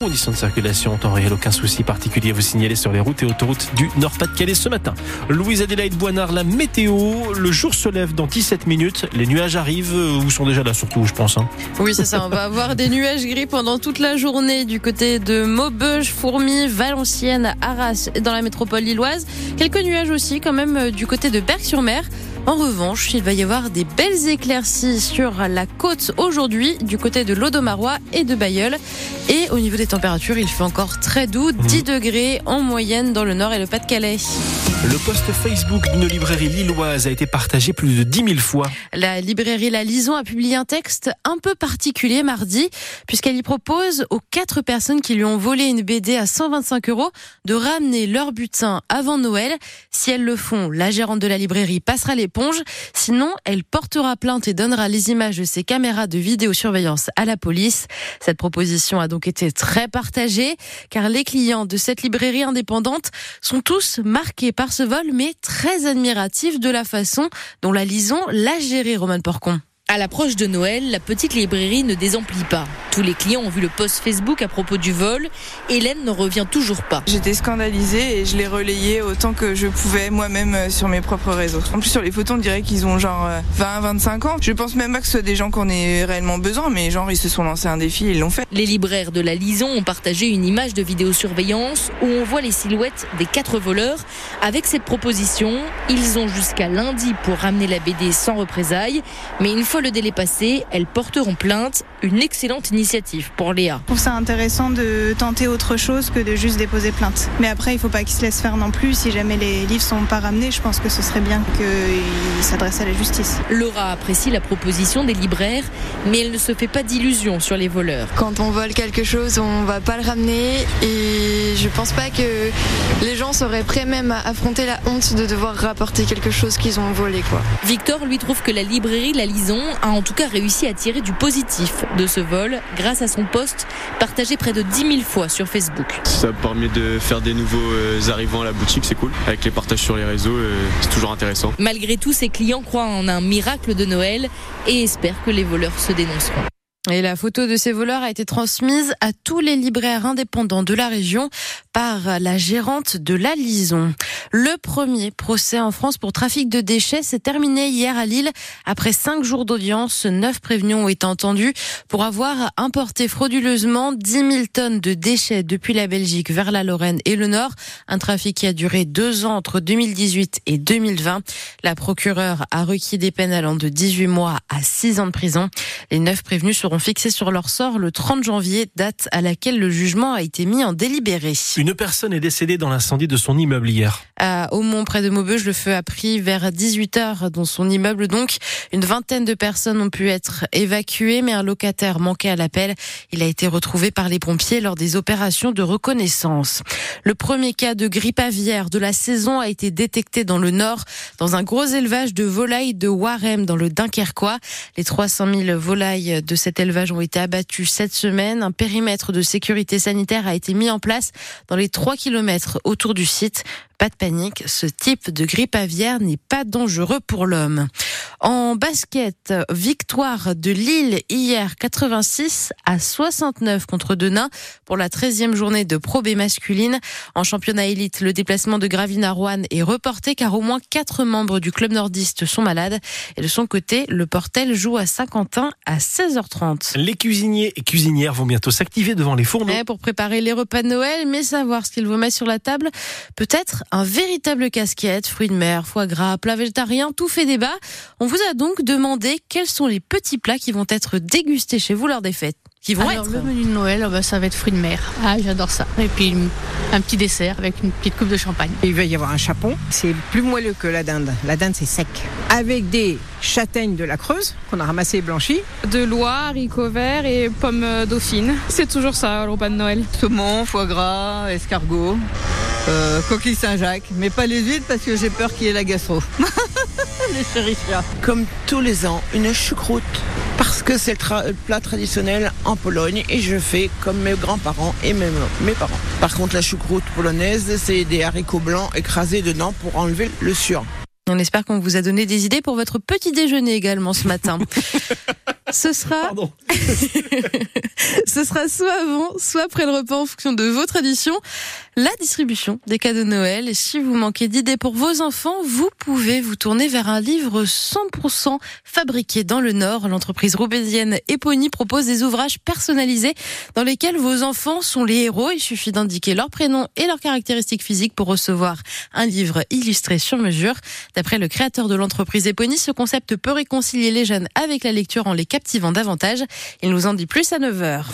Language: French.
Conditions de circulation en temps réel, aucun souci particulier à vous signaler sur les routes et autoroutes du Nord-Pas-de-Calais ce matin. Louise Adélaïde Boinard, la météo. Le jour se lève dans 17 minutes. Les nuages arrivent euh, ou sont déjà là surtout, je pense. Hein. Oui, c'est ça. On va avoir des nuages gris pendant toute la journée du côté de Maubeuge, Fourmi, Valenciennes, Arras et dans la métropole lilloise. Quelques nuages aussi quand même euh, du côté de Berck-sur-Mer. En revanche, il va y avoir des belles éclaircies sur la côte aujourd'hui du côté de l'Audomarois et de Bayeul. Et au niveau des températures, il fait encore très doux, 10 degrés en moyenne dans le nord et le Pas-de-Calais. Le post Facebook d'une librairie lilloise a été partagé plus de 10 000 fois. La librairie La Lison a publié un texte un peu particulier mardi, puisqu'elle y propose aux quatre personnes qui lui ont volé une BD à 125 euros de ramener leur butin avant Noël. Si elles le font, la gérante de la librairie passera Sinon, elle portera plainte et donnera les images de ses caméras de vidéosurveillance à la police. Cette proposition a donc été très partagée, car les clients de cette librairie indépendante sont tous marqués par ce vol, mais très admiratif de la façon dont la Lison l'a géré, Roman Porcon. À l'approche de Noël, la petite librairie ne désemplit pas. Tous les clients ont vu le post Facebook à propos du vol. Hélène ne revient toujours pas. J'étais scandalisée et je l'ai relayé autant que je pouvais moi-même euh, sur mes propres réseaux. En plus, sur les photos, on dirait qu'ils ont genre 20, euh, 25 ans. Je pense même pas que ce soit des gens qu'on ait réellement besoin, mais genre ils se sont lancés un défi et ils l'ont fait. Les libraires de la Lison ont partagé une image de vidéosurveillance où on voit les silhouettes des quatre voleurs. Avec cette proposition, ils ont jusqu'à lundi pour ramener la BD sans représailles. Mais une fois le délai passé, elles porteront plainte. Une excellente initiative pour Léa. Je trouve ça intéressant de tenter autre chose que de juste déposer plainte. Mais après, il faut pas qu'ils se laissent faire non plus. Si jamais les livres sont pas ramenés, je pense que ce serait bien qu'ils s'adressent à la justice. Laura apprécie la proposition des libraires, mais elle ne se fait pas d'illusions sur les voleurs. Quand on vole quelque chose, on va pas le ramener et je pense pas que les gens seraient prêts même à affronter la honte de devoir rapporter quelque chose qu'ils ont volé quoi. Victor lui trouve que la librairie La Lison a en tout cas réussi à tirer du positif de ce vol grâce à son poste partagé près de 10 000 fois sur Facebook. Ça permet de faire des nouveaux euh, arrivants à la boutique, c'est cool. Avec les partages sur les réseaux, euh, c'est toujours intéressant. Malgré tout, ses clients croient en un miracle de Noël et espèrent que les voleurs se dénonceront. Et la photo de ces voleurs a été transmise à tous les libraires indépendants de la région par la gérante de la Lison. Le premier procès en France pour trafic de déchets s'est terminé hier à Lille. Après cinq jours d'audience, neuf prévenus ont été entendus pour avoir importé frauduleusement 10 000 tonnes de déchets depuis la Belgique vers la Lorraine et le Nord. Un trafic qui a duré deux ans entre 2018 et 2020. La procureure a requis des peines allant de 18 mois à 6 ans de prison. Les neuf prévenus seront fixés sur leur sort le 30 janvier, date à laquelle le jugement a été mis en délibéré. Une personne est décédée dans l'incendie de son immeuble hier. À Aumont, près de Maubeuge, le feu a pris vers 18h dans son immeuble. Donc, une vingtaine de personnes ont pu être évacuées, mais un locataire manquait à l'appel. Il a été retrouvé par les pompiers lors des opérations de reconnaissance. Le premier cas de grippe aviaire de la saison a été détecté dans le Nord, dans un gros élevage de volailles de Warem, dans le Dunkerquois. Les 300 000 volailles de cette élevage ont été abattus cette semaine. Un périmètre de sécurité sanitaire a été mis en place dans les 3 kilomètres autour du site. Pas de panique, ce type de grippe aviaire n'est pas dangereux pour l'homme. En basket, victoire de Lille hier 86 à 69 contre Denain pour la 13e journée de Pro B masculine. En championnat élite, le déplacement de Gravina Rouen est reporté car au moins quatre membres du club nordiste sont malades. Et de son côté, le Portel joue à Saint-Quentin à 16h30. Les cuisiniers et cuisinières vont bientôt s'activer devant les fourneaux. pour préparer les repas de Noël, mais savoir ce qu'ils vont mettre sur la table, peut-être un véritable casquette, fruits de mer, foie gras, plat végétarien, tout fait débat. On vous a donc demandé quels sont les petits plats qui vont être dégustés chez vous lors des fêtes. Qui vont Alors, être. le menu de Noël, bah, ça va être fruits de mer. Ah, j'adore ça. Et puis un petit dessert avec une petite coupe de champagne. Il va y avoir un chapon. C'est plus moelleux que la dinde. La dinde, c'est sec. Avec des châtaignes de la Creuse qu'on a ramassées et blanchies. De Loire, haricots verts et pommes dauphines. C'est toujours ça, le repas de Noël. Saumon, foie gras, escargot, euh, coquille Saint-Jacques. Mais pas les huîtres parce que j'ai peur qu'il y ait la gastro. les chérichia. Comme tous les ans, une choucroute. Parce que c'est le, tra- le plat traditionnel en Pologne et je fais comme mes grands-parents et même mes parents. Par contre, la choucroute polonaise, c'est des haricots blancs écrasés dedans pour enlever le suur. On espère qu'on vous a donné des idées pour votre petit déjeuner également ce matin. Ce sera, ce sera soit avant, soit après le repas en fonction de vos traditions. La distribution des cadeaux de Noël. Et si vous manquez d'idées pour vos enfants, vous pouvez vous tourner vers un livre 100% fabriqué dans le Nord. L'entreprise roubaisienne Epony propose des ouvrages personnalisés dans lesquels vos enfants sont les héros. Il suffit d'indiquer leur prénom et leurs caractéristiques physiques pour recevoir un livre illustré sur mesure. D'après le créateur de l'entreprise Epony, ce concept peut réconcilier les jeunes avec la lecture en les captivant davantage. Il nous en dit plus à 9h.